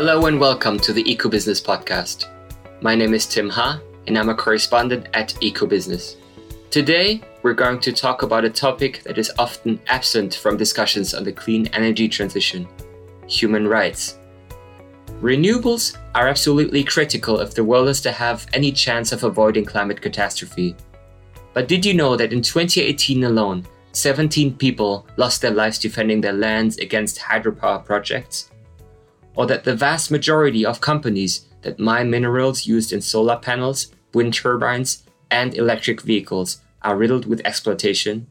Hello and welcome to the EcoBusiness podcast. My name is Tim Ha, and I'm a correspondent at EcoBusiness. Today, we're going to talk about a topic that is often absent from discussions on the clean energy transition human rights. Renewables are absolutely critical if the world is to have any chance of avoiding climate catastrophe. But did you know that in 2018 alone, 17 people lost their lives defending their lands against hydropower projects? Or that the vast majority of companies that mine minerals used in solar panels, wind turbines, and electric vehicles are riddled with exploitation.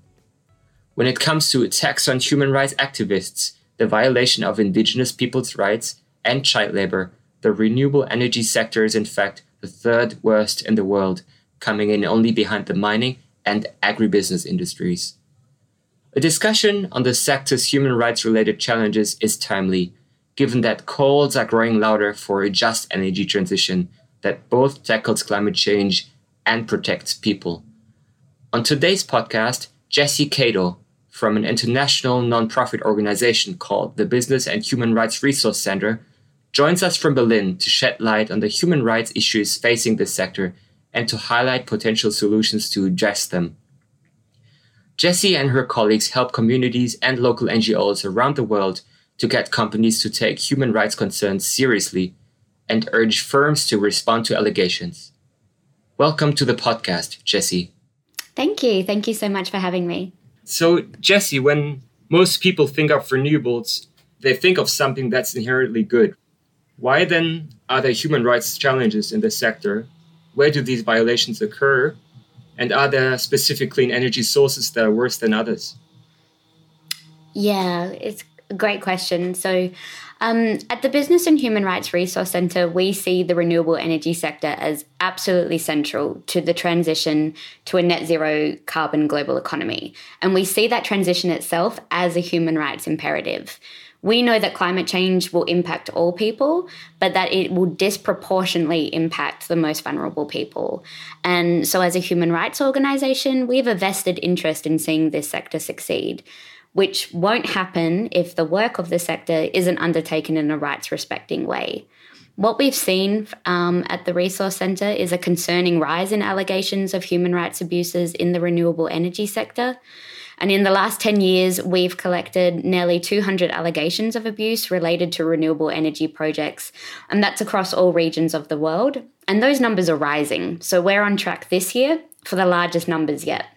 When it comes to attacks on human rights activists, the violation of indigenous peoples' rights, and child labor, the renewable energy sector is in fact the third worst in the world, coming in only behind the mining and agribusiness industries. A discussion on the sector's human rights related challenges is timely given that calls are growing louder for a just energy transition that both tackles climate change and protects people. On today's podcast, Jessie Cato from an international nonprofit organization called the Business and Human Rights Resource Center joins us from Berlin to shed light on the human rights issues facing this sector and to highlight potential solutions to address them. Jessie and her colleagues help communities and local NGOs around the world to get companies to take human rights concerns seriously and urge firms to respond to allegations. Welcome to the podcast, Jessie. Thank you. Thank you so much for having me. So, Jessie, when most people think of renewables, they think of something that's inherently good. Why then are there human rights challenges in the sector? Where do these violations occur? And are there specific clean energy sources that are worse than others? Yeah, it's Great question. So, um, at the Business and Human Rights Resource Centre, we see the renewable energy sector as absolutely central to the transition to a net zero carbon global economy. And we see that transition itself as a human rights imperative. We know that climate change will impact all people, but that it will disproportionately impact the most vulnerable people. And so, as a human rights organisation, we have a vested interest in seeing this sector succeed which won't happen if the work of the sector isn't undertaken in a rights respecting way. What we've seen um, at the Resource Centre is a concerning rise in allegations of human rights abuses in the renewable energy sector. And in the last 10 years, we've collected nearly 200 allegations of abuse related to renewable energy projects, and that's across all regions of the world. And those numbers are rising. So we're on track this year for the largest numbers yet.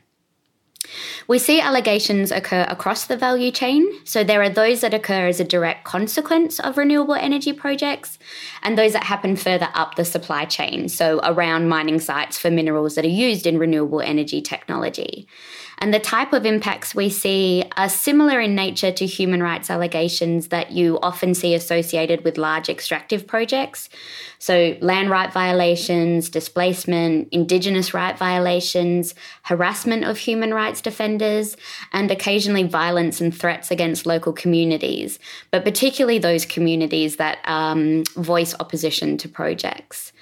We see allegations occur across the value chain. So there are those that occur as a direct consequence of renewable energy projects, and those that happen further up the supply chain, so around mining sites for minerals that are used in renewable energy technology. And the type of impacts we see are similar in nature to human rights allegations that you often see associated with large extractive projects. So, land right violations, displacement, Indigenous right violations, harassment of human rights defenders, and occasionally violence and threats against local communities, but particularly those communities that um, voice opposition to projects.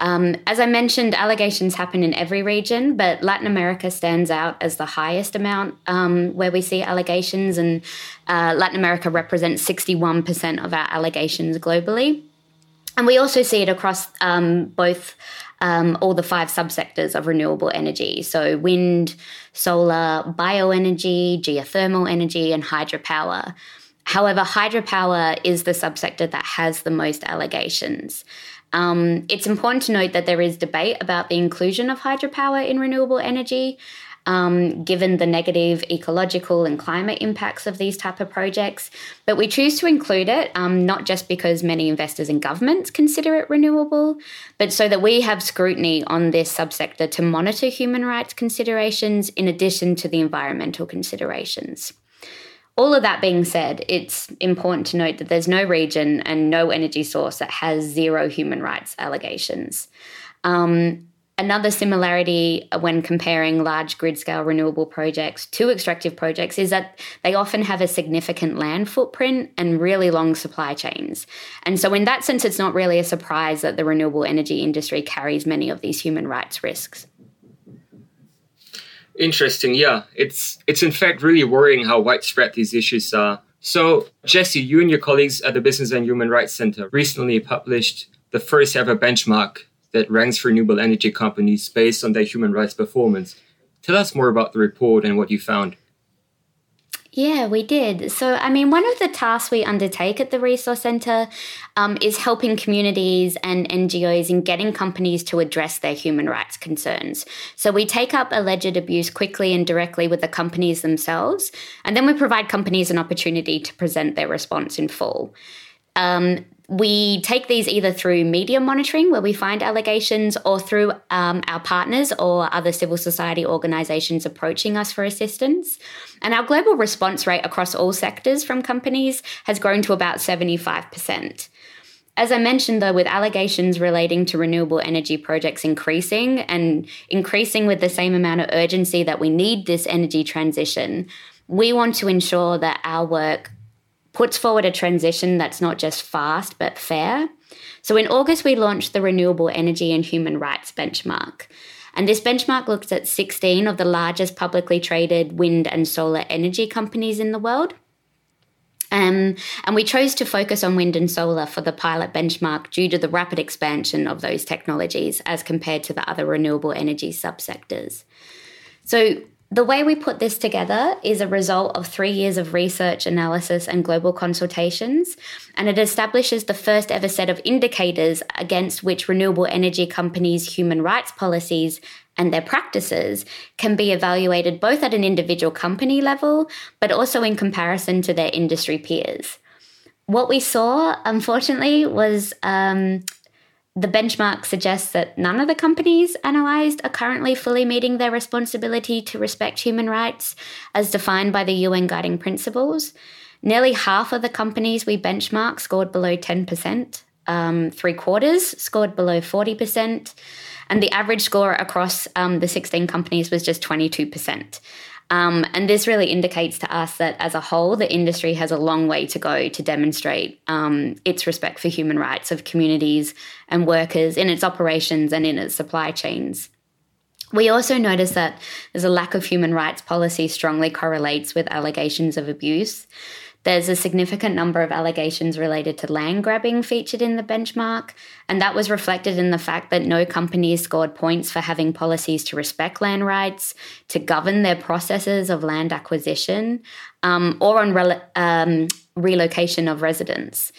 Um, as I mentioned, allegations happen in every region, but Latin America stands out as the highest amount um, where we see allegations, and uh, Latin America represents 61% of our allegations globally. And we also see it across um, both um, all the five subsectors of renewable energy. So, wind, solar, bioenergy, geothermal energy, and hydropower. However, hydropower is the subsector that has the most allegations. Um, it's important to note that there is debate about the inclusion of hydropower in renewable energy. Um, given the negative ecological and climate impacts of these type of projects. But we choose to include it um, not just because many investors and governments consider it renewable, but so that we have scrutiny on this subsector to monitor human rights considerations in addition to the environmental considerations. All of that being said, it's important to note that there's no region and no energy source that has zero human rights allegations. Um, another similarity when comparing large grid scale renewable projects to extractive projects is that they often have a significant land footprint and really long supply chains. And so, in that sense, it's not really a surprise that the renewable energy industry carries many of these human rights risks. Interesting. Yeah, it's it's in fact really worrying how widespread these issues are So, Jessie, you and your colleagues at the Business and Human Rights Center recently published the first ever benchmark that ranks renewable energy companies based on their human rights performance. Tell us more about the report and what you found. Yeah, we did. So, I mean, one of the tasks we undertake at the Resource Centre um, is helping communities and NGOs in getting companies to address their human rights concerns. So, we take up alleged abuse quickly and directly with the companies themselves, and then we provide companies an opportunity to present their response in full. Um, we take these either through media monitoring, where we find allegations, or through um, our partners or other civil society organizations approaching us for assistance. And our global response rate across all sectors from companies has grown to about 75%. As I mentioned, though, with allegations relating to renewable energy projects increasing and increasing with the same amount of urgency that we need this energy transition, we want to ensure that our work puts forward a transition that's not just fast but fair. So in August, we launched the Renewable Energy and Human Rights Benchmark. And this benchmark looks at 16 of the largest publicly traded wind and solar energy companies in the world. Um, and we chose to focus on wind and solar for the pilot benchmark due to the rapid expansion of those technologies as compared to the other renewable energy subsectors. So, the way we put this together is a result of three years of research, analysis, and global consultations, and it establishes the first ever set of indicators against which renewable energy companies' human rights policies and their practices can be evaluated both at an individual company level, but also in comparison to their industry peers. What we saw, unfortunately, was um, the benchmark suggests that none of the companies analysed are currently fully meeting their responsibility to respect human rights as defined by the UN Guiding Principles. Nearly half of the companies we benchmark scored below 10%, um, three quarters scored below 40%, and the average score across um, the 16 companies was just 22%. Um, and this really indicates to us that as a whole, the industry has a long way to go to demonstrate um, its respect for human rights of communities and workers in its operations and in its supply chains. We also notice that there's a lack of human rights policy strongly correlates with allegations of abuse. There's a significant number of allegations related to land grabbing featured in the benchmark, and that was reflected in the fact that no companies scored points for having policies to respect land rights, to govern their processes of land acquisition, um, or on re- um, relocation of residents.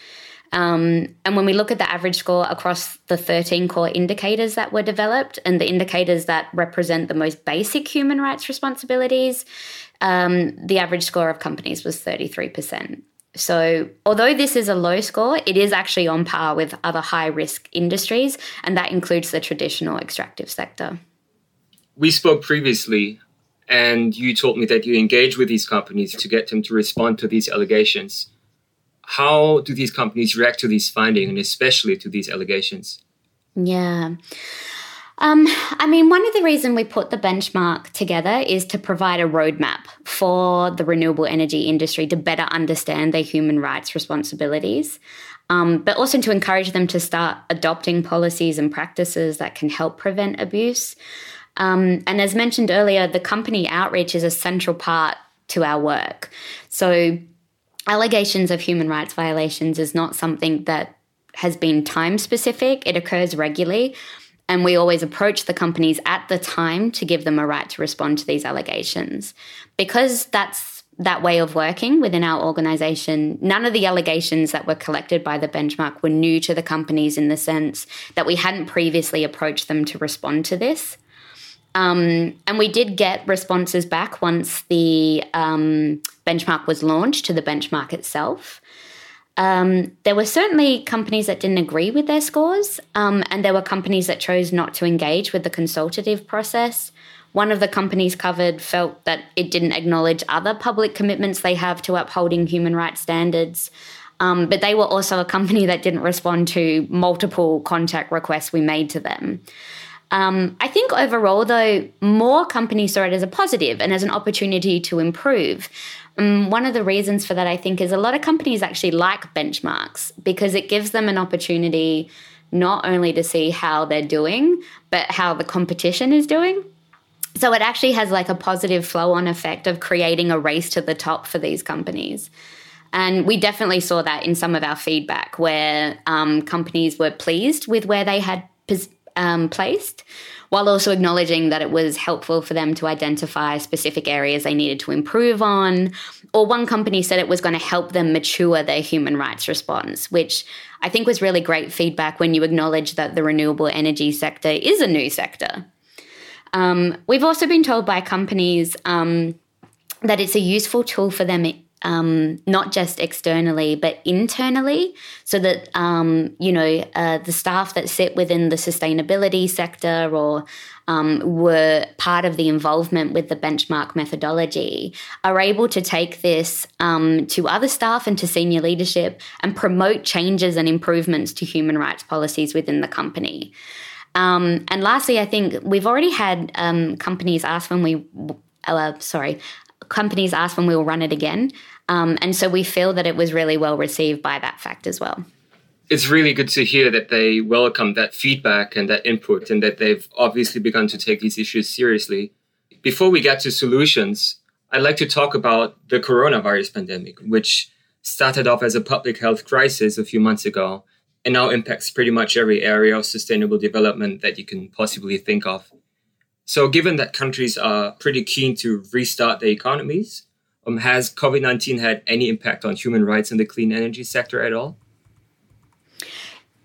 Um, and when we look at the average score across the 13 core indicators that were developed and the indicators that represent the most basic human rights responsibilities, um, the average score of companies was 33%. So, although this is a low score, it is actually on par with other high risk industries, and that includes the traditional extractive sector. We spoke previously, and you told me that you engage with these companies to get them to respond to these allegations. How do these companies react to these findings, and especially to these allegations? Yeah. Um, I mean, one of the reasons we put the benchmark together is to provide a roadmap for the renewable energy industry to better understand their human rights responsibilities, um, but also to encourage them to start adopting policies and practices that can help prevent abuse. Um, and as mentioned earlier, the company outreach is a central part to our work. So, allegations of human rights violations is not something that has been time specific, it occurs regularly. And we always approach the companies at the time to give them a right to respond to these allegations. Because that's that way of working within our organization, none of the allegations that were collected by the benchmark were new to the companies in the sense that we hadn't previously approached them to respond to this. Um, and we did get responses back once the um, benchmark was launched to the benchmark itself. Um, there were certainly companies that didn't agree with their scores, um, and there were companies that chose not to engage with the consultative process. One of the companies covered felt that it didn't acknowledge other public commitments they have to upholding human rights standards. Um, but they were also a company that didn't respond to multiple contact requests we made to them. Um, I think overall, though, more companies saw it as a positive and as an opportunity to improve. Um, one of the reasons for that, I think, is a lot of companies actually like benchmarks because it gives them an opportunity not only to see how they're doing, but how the competition is doing. So it actually has like a positive flow on effect of creating a race to the top for these companies. And we definitely saw that in some of our feedback where um, companies were pleased with where they had um, placed, while also acknowledging that it was helpful for them to identify specific areas they needed to improve on. Or one company said it was going to help them mature their human rights response, which I think was really great feedback when you acknowledge that the renewable energy sector is a new sector. Um, we've also been told by companies um, that it's a useful tool for them um, not just externally but internally, so that um, you know uh, the staff that sit within the sustainability sector or um, were part of the involvement with the benchmark methodology are able to take this um, to other staff and to senior leadership and promote changes and improvements to human rights policies within the company. Um, and lastly, I think we've already had um, companies ask when we, uh, sorry, companies asked when we will run it again. Um, and so we feel that it was really well received by that fact as well. It's really good to hear that they welcome that feedback and that input and that they've obviously begun to take these issues seriously. Before we get to solutions, I'd like to talk about the coronavirus pandemic, which started off as a public health crisis a few months ago and now impacts pretty much every area of sustainable development that you can possibly think of. So, given that countries are pretty keen to restart their economies, um, has COVID 19 had any impact on human rights in the clean energy sector at all?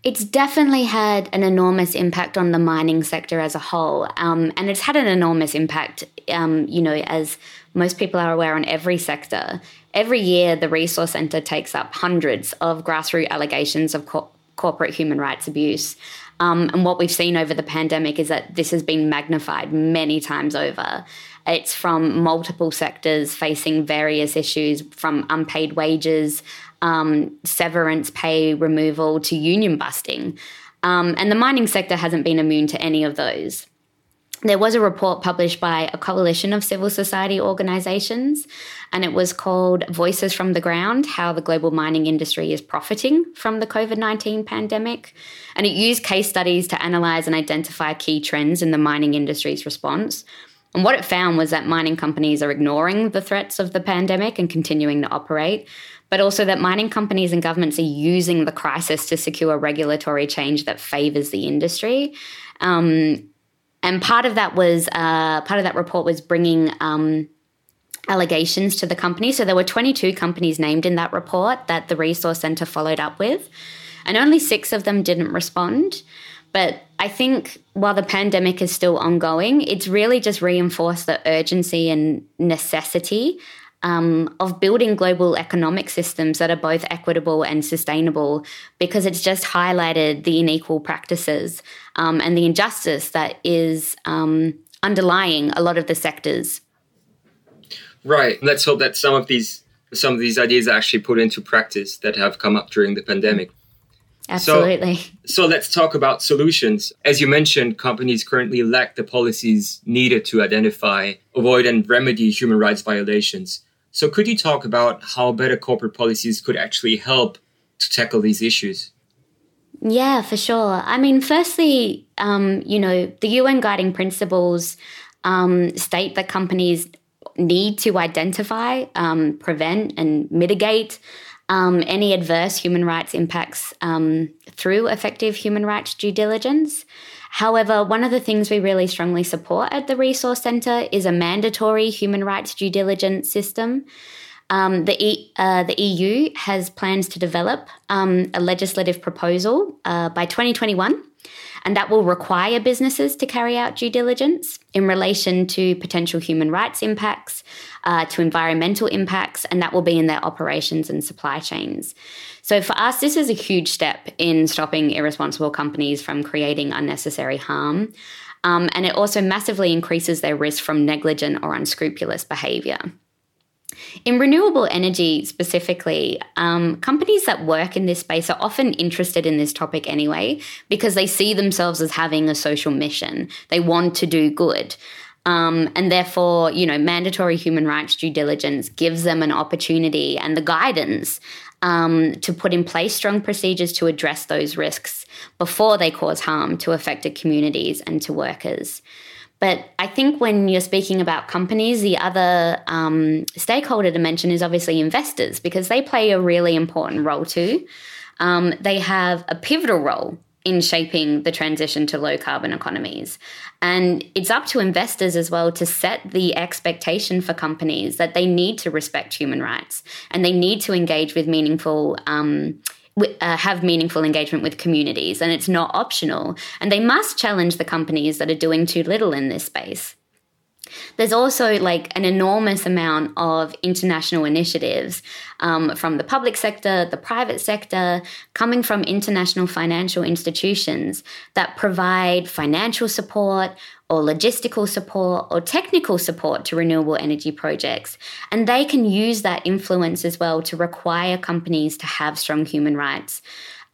It's definitely had an enormous impact on the mining sector as a whole. Um, and it's had an enormous impact, um, you know, as most people are aware, on every sector. Every year, the Resource Centre takes up hundreds of grassroots allegations of co- corporate human rights abuse. Um, and what we've seen over the pandemic is that this has been magnified many times over. It's from multiple sectors facing various issues from unpaid wages, um, severance pay removal to union busting. Um, and the mining sector hasn't been immune to any of those there was a report published by a coalition of civil society organizations, and it was called Voices from the Ground How the Global Mining Industry is Profiting from the COVID 19 Pandemic. And it used case studies to analyze and identify key trends in the mining industry's response. And what it found was that mining companies are ignoring the threats of the pandemic and continuing to operate, but also that mining companies and governments are using the crisis to secure regulatory change that favors the industry. Um, and part of that was uh, part of that report was bringing um, allegations to the company. So there were 22 companies named in that report that the Resource Centre followed up with, and only six of them didn't respond. But I think while the pandemic is still ongoing, it's really just reinforced the urgency and necessity um, of building global economic systems that are both equitable and sustainable because it's just highlighted the unequal practices um, and the injustice that is um, underlying a lot of the sectors. Right. Let's hope that some of these some of these ideas are actually put into practice that have come up during the pandemic. Absolutely. So, so let's talk about solutions. As you mentioned, companies currently lack the policies needed to identify, avoid, and remedy human rights violations. So, could you talk about how better corporate policies could actually help to tackle these issues? Yeah, for sure. I mean, firstly, um, you know, the UN guiding principles um, state that companies need to identify, um, prevent, and mitigate um, any adverse human rights impacts um, through effective human rights due diligence. However, one of the things we really strongly support at the Resource Centre is a mandatory human rights due diligence system. Um, the, e, uh, the EU has plans to develop um, a legislative proposal uh, by 2021 and that will require businesses to carry out due diligence in relation to potential human rights impacts, uh, to environmental impacts, and that will be in their operations and supply chains. So for us, this is a huge step in stopping irresponsible companies from creating unnecessary harm. Um, and it also massively increases their risk from negligent or unscrupulous behaviour. In renewable energy specifically, um, companies that work in this space are often interested in this topic anyway because they see themselves as having a social mission. They want to do good. Um, and therefore, you know, mandatory human rights due diligence gives them an opportunity and the guidance um, to put in place strong procedures to address those risks before they cause harm to affected communities and to workers. But I think when you're speaking about companies, the other um, stakeholder to mention is obviously investors because they play a really important role too. Um, they have a pivotal role in shaping the transition to low carbon economies. And it's up to investors as well to set the expectation for companies that they need to respect human rights and they need to engage with meaningful. Um, uh, have meaningful engagement with communities, and it's not optional. And they must challenge the companies that are doing too little in this space. There's also like an enormous amount of international initiatives um, from the public sector, the private sector, coming from international financial institutions that provide financial support or logistical support or technical support to renewable energy projects. And they can use that influence as well to require companies to have strong human rights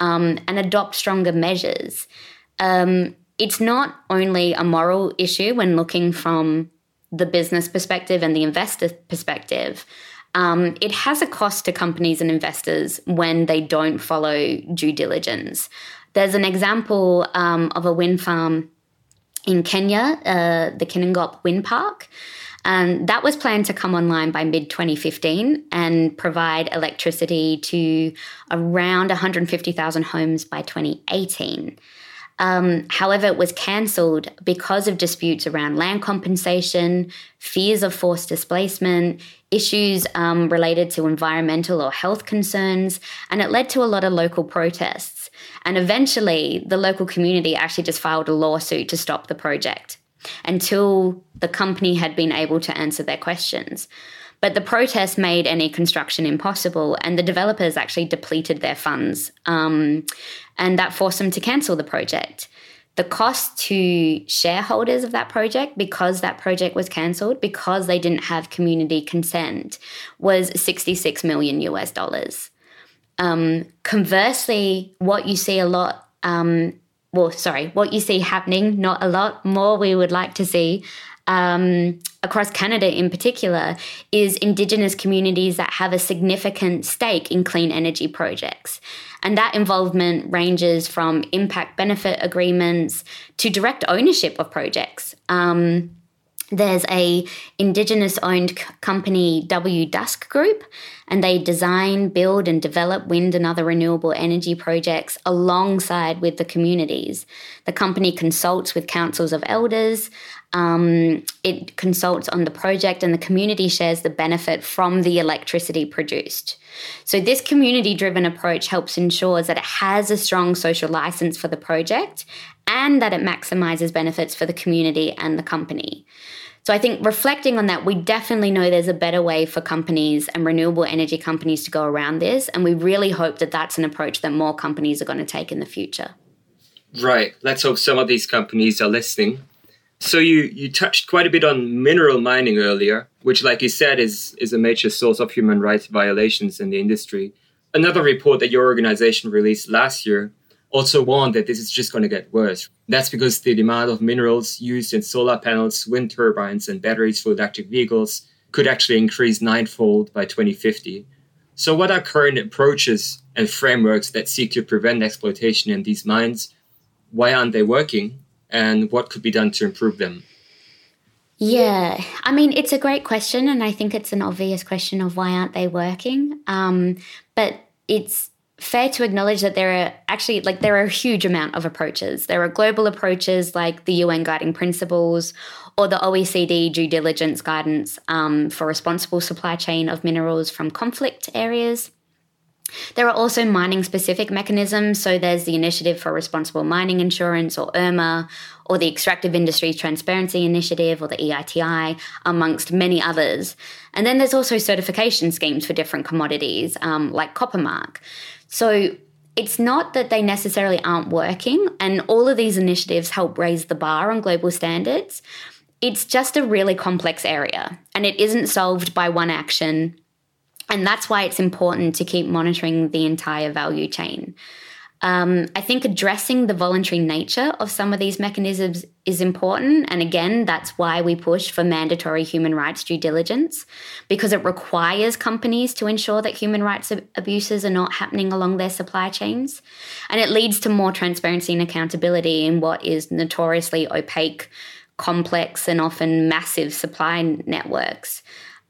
um, and adopt stronger measures. Um, it's not only a moral issue when looking from the business perspective and the investor perspective, um, it has a cost to companies and investors when they don't follow due diligence. There's an example um, of a wind farm in Kenya, uh, the Kinangop Wind Park. And that was planned to come online by mid 2015 and provide electricity to around 150,000 homes by 2018. Um, however, it was cancelled because of disputes around land compensation, fears of forced displacement, issues um, related to environmental or health concerns, and it led to a lot of local protests. And eventually, the local community actually just filed a lawsuit to stop the project until the company had been able to answer their questions. But the protests made any construction impossible, and the developers actually depleted their funds, um, and that forced them to cancel the project. The cost to shareholders of that project, because that project was cancelled, because they didn't have community consent, was 66 million US dollars. Um, conversely, what you see a lot um, well, sorry, what you see happening, not a lot more we would like to see, um, across Canada in particular is Indigenous communities that have a significant stake in clean energy projects. And that involvement ranges from impact benefit agreements to direct ownership of projects. Um, there's a indigenous owned company w dusk group and they design build and develop wind and other renewable energy projects alongside with the communities the company consults with councils of elders um, it consults on the project and the community shares the benefit from the electricity produced. So, this community driven approach helps ensure that it has a strong social license for the project and that it maximizes benefits for the community and the company. So, I think reflecting on that, we definitely know there's a better way for companies and renewable energy companies to go around this. And we really hope that that's an approach that more companies are going to take in the future. Right. Let's hope some of these companies are listening so you you touched quite a bit on mineral mining earlier, which, like you said, is is a major source of human rights violations in the industry. Another report that your organization released last year also warned that this is just going to get worse. That's because the demand of minerals used in solar panels, wind turbines, and batteries for electric vehicles could actually increase ninefold by 2050. So, what are current approaches and frameworks that seek to prevent exploitation in these mines? Why aren't they working? And what could be done to improve them? Yeah, I mean, it's a great question, and I think it's an obvious question of why aren't they working? Um, but it's fair to acknowledge that there are actually like there are a huge amount of approaches. There are global approaches like the UN Guiding Principles or the OECD due diligence guidance um, for responsible supply chain of minerals from conflict areas. There are also mining specific mechanisms. So there's the Initiative for Responsible Mining Assurance or IRMA, or the Extractive Industries Transparency Initiative or the EITI, amongst many others. And then there's also certification schemes for different commodities, um, like Coppermark. So it's not that they necessarily aren't working, and all of these initiatives help raise the bar on global standards. It's just a really complex area, and it isn't solved by one action and that's why it's important to keep monitoring the entire value chain. Um, I think addressing the voluntary nature of some of these mechanisms is important. And again, that's why we push for mandatory human rights due diligence, because it requires companies to ensure that human rights abuses are not happening along their supply chains. And it leads to more transparency and accountability in what is notoriously opaque complex and often massive supply networks.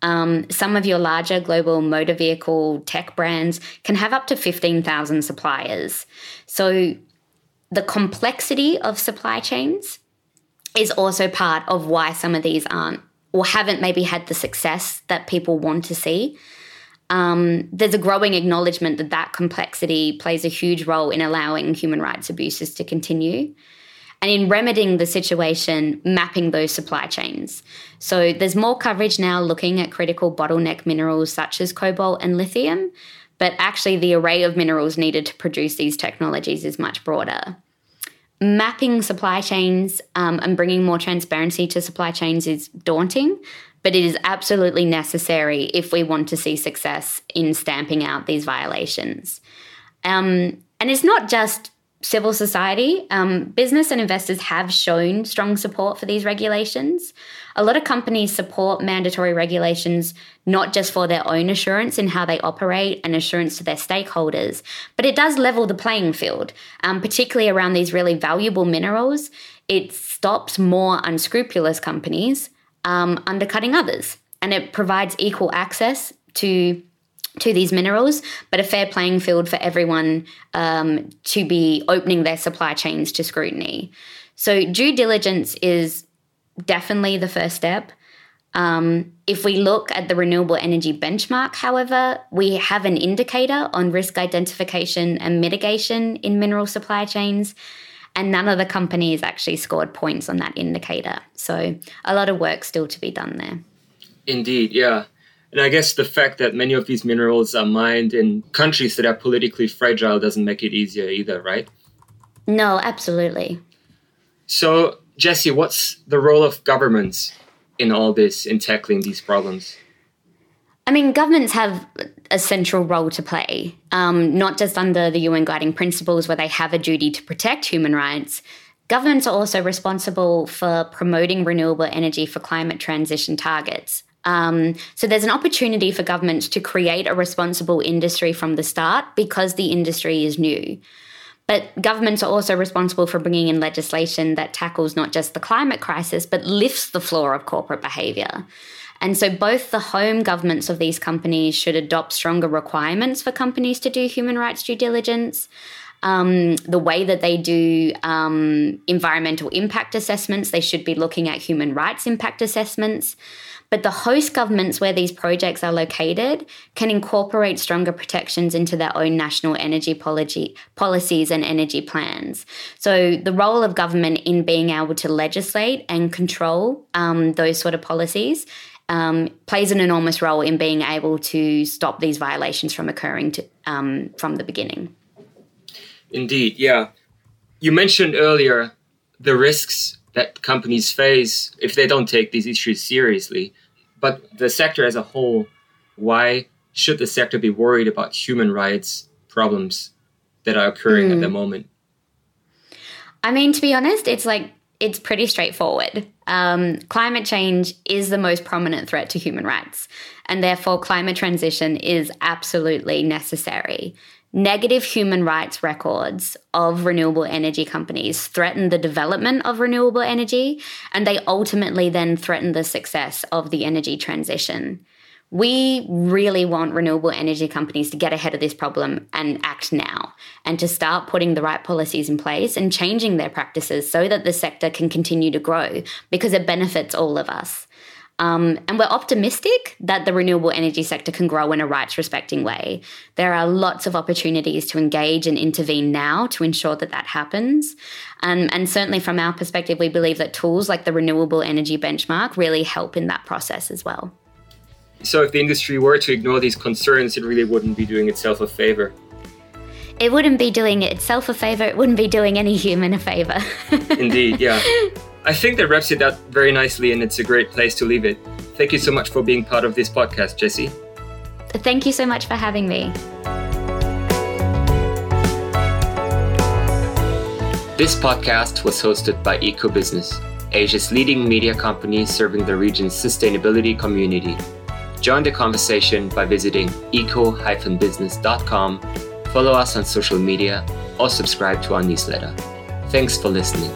Um, some of your larger global motor vehicle tech brands can have up to 15,000 suppliers. So the complexity of supply chains is also part of why some of these aren't or haven't maybe had the success that people want to see. Um, there's a growing acknowledgement that that complexity plays a huge role in allowing human rights abuses to continue and in remedying the situation, mapping those supply chains. So there's more coverage now looking at critical bottleneck minerals such as cobalt and lithium, but actually the array of minerals needed to produce these technologies is much broader. Mapping supply chains um, and bringing more transparency to supply chains is daunting, but it is absolutely necessary if we want to see success in stamping out these violations. Um, and it's not just civil society, um, business and investors have shown strong support for these regulations. A lot of companies support mandatory regulations not just for their own assurance in how they operate and assurance to their stakeholders, but it does level the playing field, um, particularly around these really valuable minerals. It stops more unscrupulous companies um, undercutting others, and it provides equal access to to these minerals, but a fair playing field for everyone um, to be opening their supply chains to scrutiny. So, due diligence is definitely the first step. Um, if we look at the renewable energy benchmark, however, we have an indicator on risk identification and mitigation in mineral supply chains, and none of the companies actually scored points on that indicator. So, a lot of work still to be done there. Indeed, yeah. And I guess the fact that many of these minerals are mined in countries that are politically fragile doesn't make it easier either, right? No, absolutely. So, Jessie, what's the role of governments in all this, in tackling these problems? I mean, governments have a central role to play, um, not just under the UN guiding principles where they have a duty to protect human rights. Governments are also responsible for promoting renewable energy for climate transition targets. Um, so there's an opportunity for governments to create a responsible industry from the start because the industry is new. But governments are also responsible for bringing in legislation that tackles not just the climate crisis, but lifts the floor of corporate behaviour. And so both the home governments of these companies should adopt stronger requirements for companies to do human rights due diligence. Um, the way that they do um, environmental impact assessments, they should be looking at human rights impact assessments. But the host governments where these projects are located can incorporate stronger protections into their own national energy policy, policies and energy plans. So, the role of government in being able to legislate and control um, those sort of policies um, plays an enormous role in being able to stop these violations from occurring to, um, from the beginning. Indeed, yeah. You mentioned earlier the risks that companies face if they don't take these issues seriously. But the sector as a whole, why should the sector be worried about human rights problems that are occurring mm. at the hmm. moment? I mean, to be honest, it's like it's pretty straightforward. Um, climate change is the most prominent threat to human rights, and therefore, climate transition is absolutely necessary. Negative human rights records of renewable energy companies threaten the development of renewable energy, and they ultimately then threaten the success of the energy transition. We really want renewable energy companies to get ahead of this problem and act now, and to start putting the right policies in place and changing their practices so that the sector can continue to grow because it benefits all of us. Um, and we're optimistic that the renewable energy sector can grow in a rights respecting way. There are lots of opportunities to engage and intervene now to ensure that that happens. Um, and certainly from our perspective, we believe that tools like the Renewable Energy Benchmark really help in that process as well. So, if the industry were to ignore these concerns, it really wouldn't be doing itself a favor. It wouldn't be doing itself a favor, it wouldn't be doing any human a favor. Indeed, yeah. I think that wraps it up very nicely, and it's a great place to leave it. Thank you so much for being part of this podcast, Jessie. Thank you so much for having me. This podcast was hosted by EcoBusiness, Asia's leading media company serving the region's sustainability community. Join the conversation by visiting eco-business.com, follow us on social media, or subscribe to our newsletter. Thanks for listening.